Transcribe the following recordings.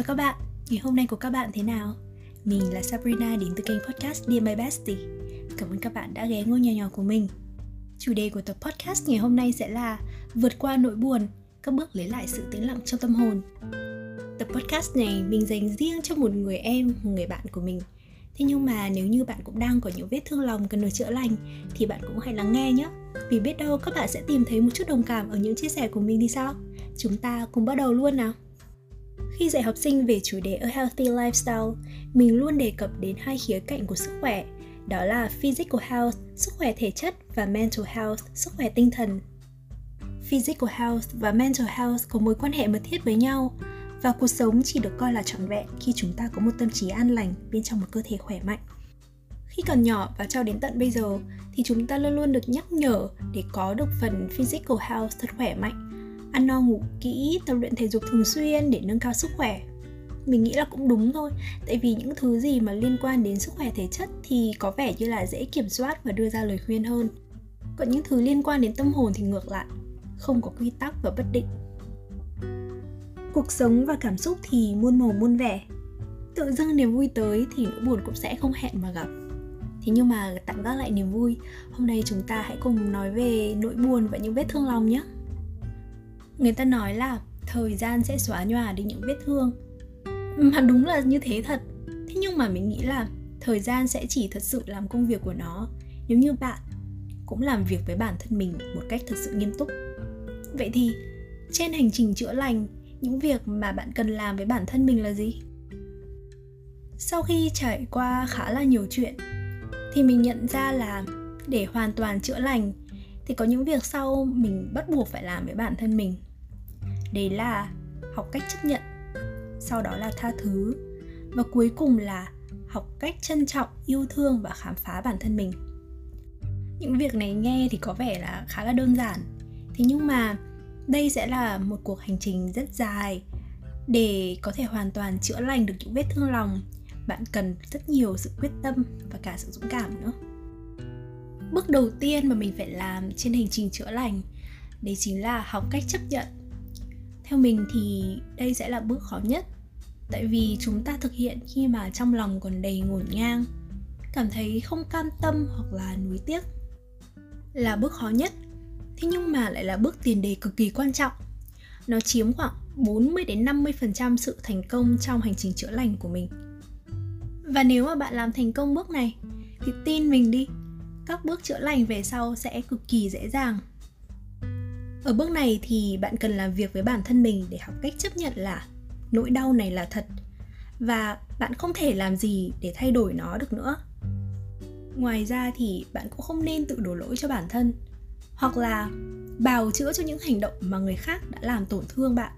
Chào các bạn, ngày hôm nay của các bạn thế nào? Mình là Sabrina đến từ kênh podcast Dear My Bestie. Cảm ơn các bạn đã ghé ngôi nhà nhỏ của mình. Chủ đề của tập podcast ngày hôm nay sẽ là Vượt qua nỗi buồn, các bước lấy lại sự tĩnh lặng trong tâm hồn. Tập podcast này mình dành riêng cho một người em, một người bạn của mình. Thế nhưng mà nếu như bạn cũng đang có những vết thương lòng cần được chữa lành Thì bạn cũng hãy lắng nghe nhé. Vì biết đâu các bạn sẽ tìm thấy một chút đồng cảm ở những chia sẻ của mình thì sao? Chúng ta cùng bắt đầu luôn nào khi dạy học sinh về chủ đề A Healthy Lifestyle, mình luôn đề cập đến hai khía cạnh của sức khỏe, đó là Physical Health, sức khỏe thể chất và Mental Health, sức khỏe tinh thần. Physical Health và Mental Health có mối quan hệ mật thiết với nhau và cuộc sống chỉ được coi là trọn vẹn khi chúng ta có một tâm trí an lành bên trong một cơ thể khỏe mạnh. Khi còn nhỏ và cho đến tận bây giờ thì chúng ta luôn luôn được nhắc nhở để có được phần physical health thật khỏe mạnh ăn no ngủ kỹ, tập luyện thể dục thường xuyên để nâng cao sức khỏe. Mình nghĩ là cũng đúng thôi, tại vì những thứ gì mà liên quan đến sức khỏe thể chất thì có vẻ như là dễ kiểm soát và đưa ra lời khuyên hơn. Còn những thứ liên quan đến tâm hồn thì ngược lại, không có quy tắc và bất định. Cuộc sống và cảm xúc thì muôn màu muôn vẻ. Tự dưng niềm vui tới thì nỗi buồn cũng sẽ không hẹn mà gặp. Thế nhưng mà tạm gác lại niềm vui, hôm nay chúng ta hãy cùng nói về nỗi buồn và những vết thương lòng nhé người ta nói là thời gian sẽ xóa nhòa đi những vết thương. Mà đúng là như thế thật. Thế nhưng mà mình nghĩ là thời gian sẽ chỉ thật sự làm công việc của nó. Nếu như bạn cũng làm việc với bản thân mình một cách thật sự nghiêm túc. Vậy thì trên hành trình chữa lành, những việc mà bạn cần làm với bản thân mình là gì? Sau khi trải qua khá là nhiều chuyện, thì mình nhận ra là để hoàn toàn chữa lành, thì có những việc sau mình bắt buộc phải làm với bản thân mình đấy là học cách chấp nhận, sau đó là tha thứ. Và cuối cùng là học cách trân trọng, yêu thương và khám phá bản thân mình. Những việc này nghe thì có vẻ là khá là đơn giản. Thế nhưng mà đây sẽ là một cuộc hành trình rất dài. Để có thể hoàn toàn chữa lành được những vết thương lòng, bạn cần rất nhiều sự quyết tâm và cả sự dũng cảm nữa. Bước đầu tiên mà mình phải làm trên hành trình chữa lành, đấy chính là học cách chấp nhận theo mình thì đây sẽ là bước khó nhất tại vì chúng ta thực hiện khi mà trong lòng còn đầy ngổn ngang cảm thấy không cam tâm hoặc là nuối tiếc là bước khó nhất. Thế nhưng mà lại là bước tiền đề cực kỳ quan trọng. Nó chiếm khoảng 40 đến 50% sự thành công trong hành trình chữa lành của mình. Và nếu mà bạn làm thành công bước này thì tin mình đi, các bước chữa lành về sau sẽ cực kỳ dễ dàng ở bước này thì bạn cần làm việc với bản thân mình để học cách chấp nhận là nỗi đau này là thật và bạn không thể làm gì để thay đổi nó được nữa. Ngoài ra thì bạn cũng không nên tự đổ lỗi cho bản thân hoặc là bào chữa cho những hành động mà người khác đã làm tổn thương bạn.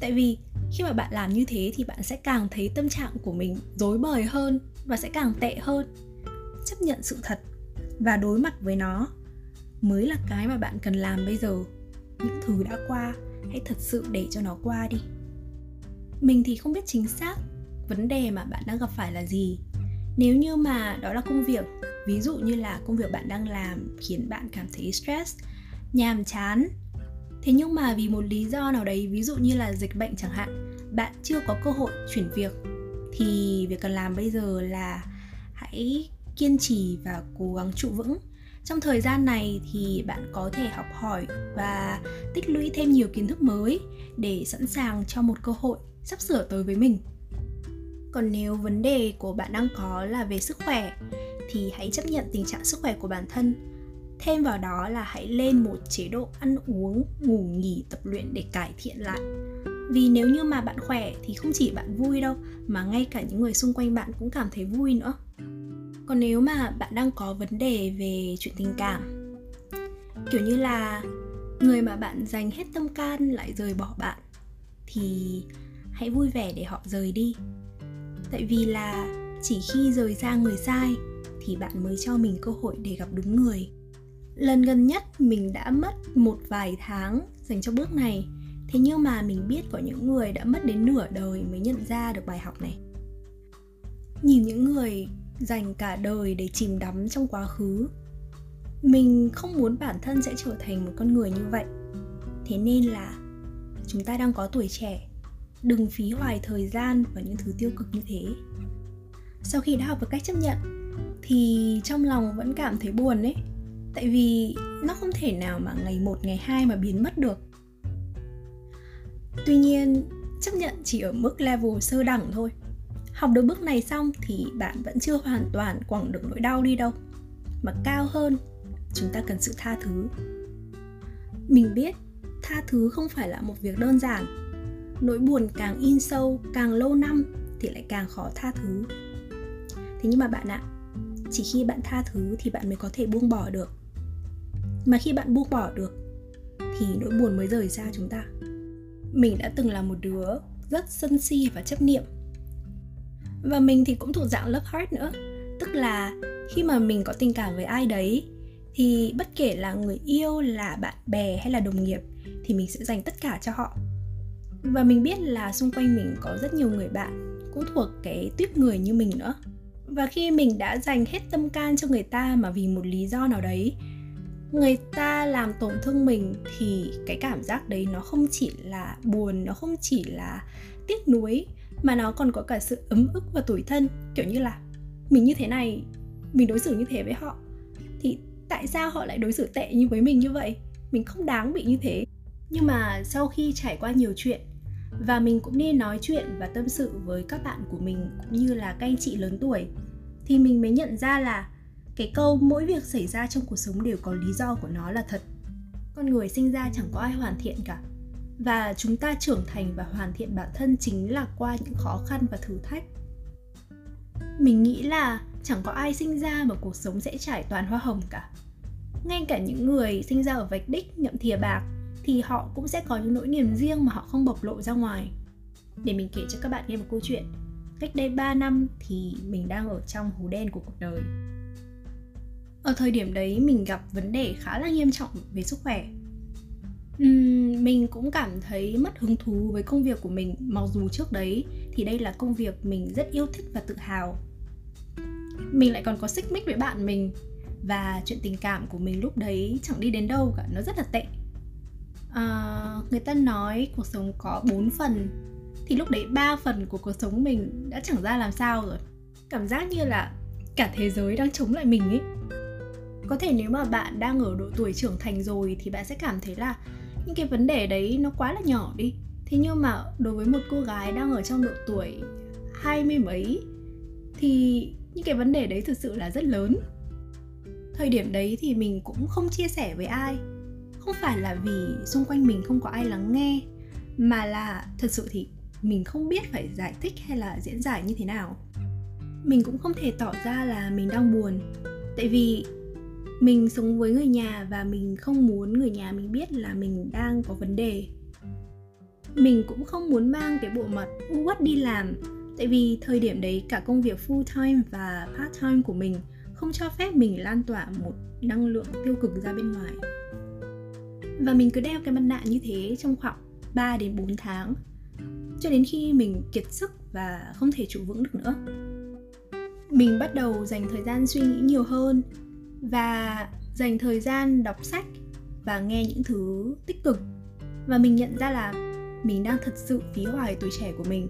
Tại vì khi mà bạn làm như thế thì bạn sẽ càng thấy tâm trạng của mình dối bời hơn và sẽ càng tệ hơn. Chấp nhận sự thật và đối mặt với nó mới là cái mà bạn cần làm bây giờ những thứ đã qua, hãy thật sự để cho nó qua đi. Mình thì không biết chính xác vấn đề mà bạn đang gặp phải là gì. Nếu như mà đó là công việc, ví dụ như là công việc bạn đang làm khiến bạn cảm thấy stress, nhàm chán, thế nhưng mà vì một lý do nào đấy, ví dụ như là dịch bệnh chẳng hạn, bạn chưa có cơ hội chuyển việc, thì việc cần làm bây giờ là hãy kiên trì và cố gắng trụ vững trong thời gian này thì bạn có thể học hỏi và tích lũy thêm nhiều kiến thức mới để sẵn sàng cho một cơ hội sắp sửa tới với mình. Còn nếu vấn đề của bạn đang có là về sức khỏe, thì hãy chấp nhận tình trạng sức khỏe của bản thân. Thêm vào đó là hãy lên một chế độ ăn uống, ngủ nghỉ, tập luyện để cải thiện lại. Vì nếu như mà bạn khỏe thì không chỉ bạn vui đâu, mà ngay cả những người xung quanh bạn cũng cảm thấy vui nữa còn nếu mà bạn đang có vấn đề về chuyện tình cảm, kiểu như là người mà bạn dành hết tâm can lại rời bỏ bạn, thì hãy vui vẻ để họ rời đi. Tại vì là chỉ khi rời xa người sai thì bạn mới cho mình cơ hội để gặp đúng người. Lần gần nhất mình đã mất một vài tháng dành cho bước này, thế nhưng mà mình biết có những người đã mất đến nửa đời mới nhận ra được bài học này. Nhìn những người dành cả đời để chìm đắm trong quá khứ. Mình không muốn bản thân sẽ trở thành một con người như vậy. Thế nên là chúng ta đang có tuổi trẻ, đừng phí hoài thời gian vào những thứ tiêu cực như thế. Sau khi đã học được cách chấp nhận, thì trong lòng vẫn cảm thấy buồn đấy tại vì nó không thể nào mà ngày một, ngày hai mà biến mất được. Tuy nhiên, chấp nhận chỉ ở mức level sơ đẳng thôi học được bước này xong thì bạn vẫn chưa hoàn toàn quẳng được nỗi đau đi đâu, mà cao hơn, chúng ta cần sự tha thứ. Mình biết, tha thứ không phải là một việc đơn giản. Nỗi buồn càng in sâu, càng lâu năm thì lại càng khó tha thứ. Thế nhưng mà bạn ạ, chỉ khi bạn tha thứ thì bạn mới có thể buông bỏ được. Mà khi bạn buông bỏ được thì nỗi buồn mới rời xa chúng ta. Mình đã từng là một đứa rất sân si và chấp niệm và mình thì cũng thuộc dạng love heart nữa. Tức là khi mà mình có tình cảm với ai đấy, thì bất kể là người yêu, là bạn bè hay là đồng nghiệp, thì mình sẽ dành tất cả cho họ. Và mình biết là xung quanh mình có rất nhiều người bạn cũng thuộc cái tuyết người như mình nữa. Và khi mình đã dành hết tâm can cho người ta mà vì một lý do nào đấy, người ta làm tổn thương mình, thì cái cảm giác đấy nó không chỉ là buồn, nó không chỉ là tiếc nuối mà nó còn có cả sự ấm ức và tủi thân, kiểu như là, mình như thế này, mình đối xử như thế với họ, thì tại sao họ lại đối xử tệ như với mình như vậy? Mình không đáng bị như thế. Nhưng mà sau khi trải qua nhiều chuyện, và mình cũng đi nói chuyện và tâm sự với các bạn của mình cũng như là các anh chị lớn tuổi, thì mình mới nhận ra là cái câu mỗi việc xảy ra trong cuộc sống đều có lý do của nó là thật. Con người sinh ra chẳng có ai hoàn thiện cả và chúng ta trưởng thành và hoàn thiện bản thân chính là qua những khó khăn và thử thách. Mình nghĩ là chẳng có ai sinh ra mà cuộc sống sẽ trải toàn hoa hồng cả. Ngay cả những người sinh ra ở vạch đích, nhậm thìa bạc thì họ cũng sẽ có những nỗi niềm riêng mà họ không bộc lộ ra ngoài. Để mình kể cho các bạn nghe một câu chuyện. Cách đây 3 năm thì mình đang ở trong hố đen của cuộc đời. Ở thời điểm đấy, mình gặp vấn đề khá là nghiêm trọng về sức khỏe uhm, mình cũng cảm thấy mất hứng thú với công việc của mình mặc dù trước đấy thì đây là công việc mình rất yêu thích và tự hào. Mình lại còn có xích mích với bạn mình và chuyện tình cảm của mình lúc đấy chẳng đi đến đâu cả nó rất là tệ. À, người ta nói cuộc sống có 4 phần thì lúc đấy ba phần của cuộc sống mình đã chẳng ra làm sao rồi. Cảm giác như là cả thế giới đang chống lại mình ấy. Có thể nếu mà bạn đang ở độ tuổi trưởng thành rồi thì bạn sẽ cảm thấy là những cái vấn đề đấy nó quá là nhỏ đi. Thế nhưng mà đối với một cô gái đang ở trong độ tuổi hai mươi mấy thì những cái vấn đề đấy thực sự là rất lớn. Thời điểm đấy thì mình cũng không chia sẻ với ai. Không phải là vì xung quanh mình không có ai lắng nghe, mà là thật sự thì mình không biết phải giải thích hay là diễn giải như thế nào. Mình cũng không thể tỏ ra là mình đang buồn. Tại vì mình sống với người nhà và mình không muốn người nhà mình biết là mình đang có vấn đề. Mình cũng không muốn mang cái bộ mặt u uất đi làm, tại vì thời điểm đấy cả công việc full time và part time của mình không cho phép mình lan tỏa một năng lượng tiêu cực ra bên ngoài. Và mình cứ đeo cái mặt nạ như thế trong khoảng 3 đến 4 tháng, cho đến khi mình kiệt sức và không thể trụ vững được nữa. Mình bắt đầu dành thời gian suy nghĩ nhiều hơn và dành thời gian đọc sách và nghe những thứ tích cực. Và mình nhận ra là mình đang thật sự phí hoài tuổi trẻ của mình.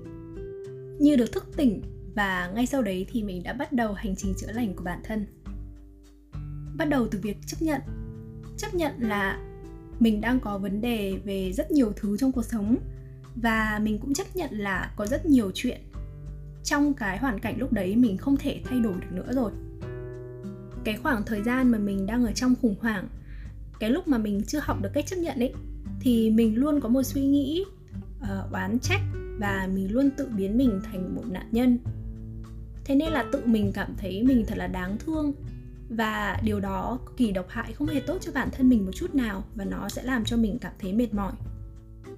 Như được thức tỉnh và ngay sau đấy thì mình đã bắt đầu hành trình chữa lành của bản thân. Bắt đầu từ việc chấp nhận. Chấp nhận là mình đang có vấn đề về rất nhiều thứ trong cuộc sống và mình cũng chấp nhận là có rất nhiều chuyện. Trong cái hoàn cảnh lúc đấy mình không thể thay đổi được nữa rồi cái khoảng thời gian mà mình đang ở trong khủng hoảng cái lúc mà mình chưa học được cách chấp nhận ấy thì mình luôn có một suy nghĩ uh, oán trách và mình luôn tự biến mình thành một nạn nhân. Thế nên là tự mình cảm thấy mình thật là đáng thương và điều đó cực kỳ độc hại không hề tốt cho bản thân mình một chút nào và nó sẽ làm cho mình cảm thấy mệt mỏi.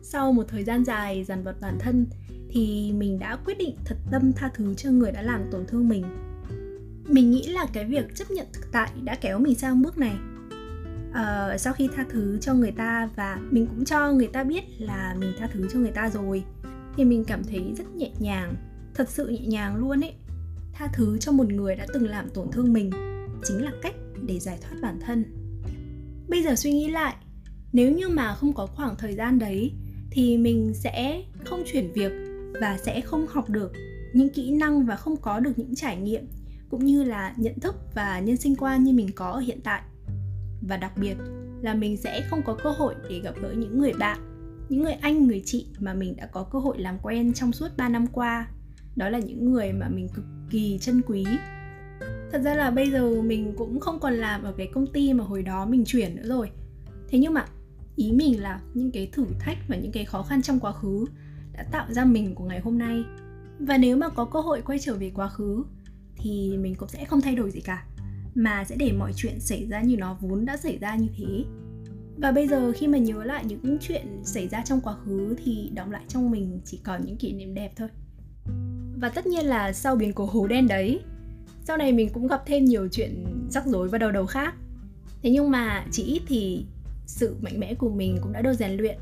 Sau một thời gian dài dằn vặt bản thân thì mình đã quyết định thật tâm tha thứ cho người đã làm tổn thương mình mình nghĩ là cái việc chấp nhận thực tại đã kéo mình sang bước này. Uh, sau khi tha thứ cho người ta và mình cũng cho người ta biết là mình tha thứ cho người ta rồi thì mình cảm thấy rất nhẹ nhàng thật sự nhẹ nhàng luôn ấy. Tha thứ cho một người đã từng làm tổn thương mình chính là cách để giải thoát bản thân. Bây giờ suy nghĩ lại nếu như mà không có khoảng thời gian đấy thì mình sẽ không chuyển việc và sẽ không học được những kỹ năng và không có được những trải nghiệm cũng như là nhận thức và nhân sinh quan như mình có ở hiện tại. Và đặc biệt là mình sẽ không có cơ hội để gặp gỡ những người bạn, những người anh, người chị mà mình đã có cơ hội làm quen trong suốt 3 năm qua. Đó là những người mà mình cực kỳ trân quý. Thật ra là bây giờ mình cũng không còn làm ở cái công ty mà hồi đó mình chuyển nữa rồi. Thế nhưng mà ý mình là những cái thử thách và những cái khó khăn trong quá khứ đã tạo ra mình của ngày hôm nay. Và nếu mà có cơ hội quay trở về quá khứ thì mình cũng sẽ không thay đổi gì cả. Mà sẽ để mọi chuyện xảy ra như nó vốn đã xảy ra như thế. Và bây giờ khi mà nhớ lại những chuyện xảy ra trong quá khứ thì đọng lại trong mình chỉ còn những kỷ niệm đẹp thôi. Và tất nhiên là sau biến cố hố đen đấy, sau này mình cũng gặp thêm nhiều chuyện rắc rối và đầu đầu khác. Thế nhưng mà chỉ ít thì sự mạnh mẽ của mình cũng đã được rèn luyện.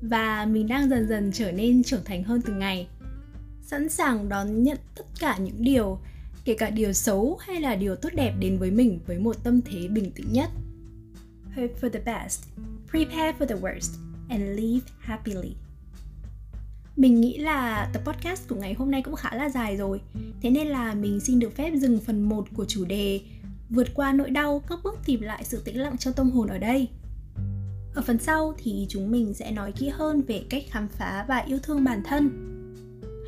Và mình đang dần dần trở nên trưởng thành hơn từng ngày. Sẵn sàng đón nhận tất cả những điều kể cả điều xấu hay là điều tốt đẹp đến với mình với một tâm thế bình tĩnh nhất. Hope for the best. Prepare for the worst and live happily. Mình nghĩ là tập podcast của ngày hôm nay cũng khá là dài rồi. Thế nên là mình xin được phép dừng phần 1 của chủ đề Vượt qua nỗi đau, các bước tìm lại sự tĩnh lặng cho tâm hồn ở đây. Ở phần sau thì chúng mình sẽ nói kỹ hơn về cách khám phá và yêu thương bản thân.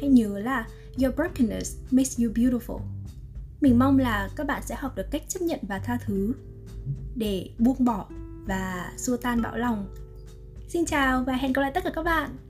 Hãy nhớ là Your brokenness makes you beautiful. Mình mong là các bạn sẽ học được cách chấp nhận và tha thứ Để buông bỏ và xua tan bão lòng. Xin chào và hẹn gặp lại tất cả các bạn!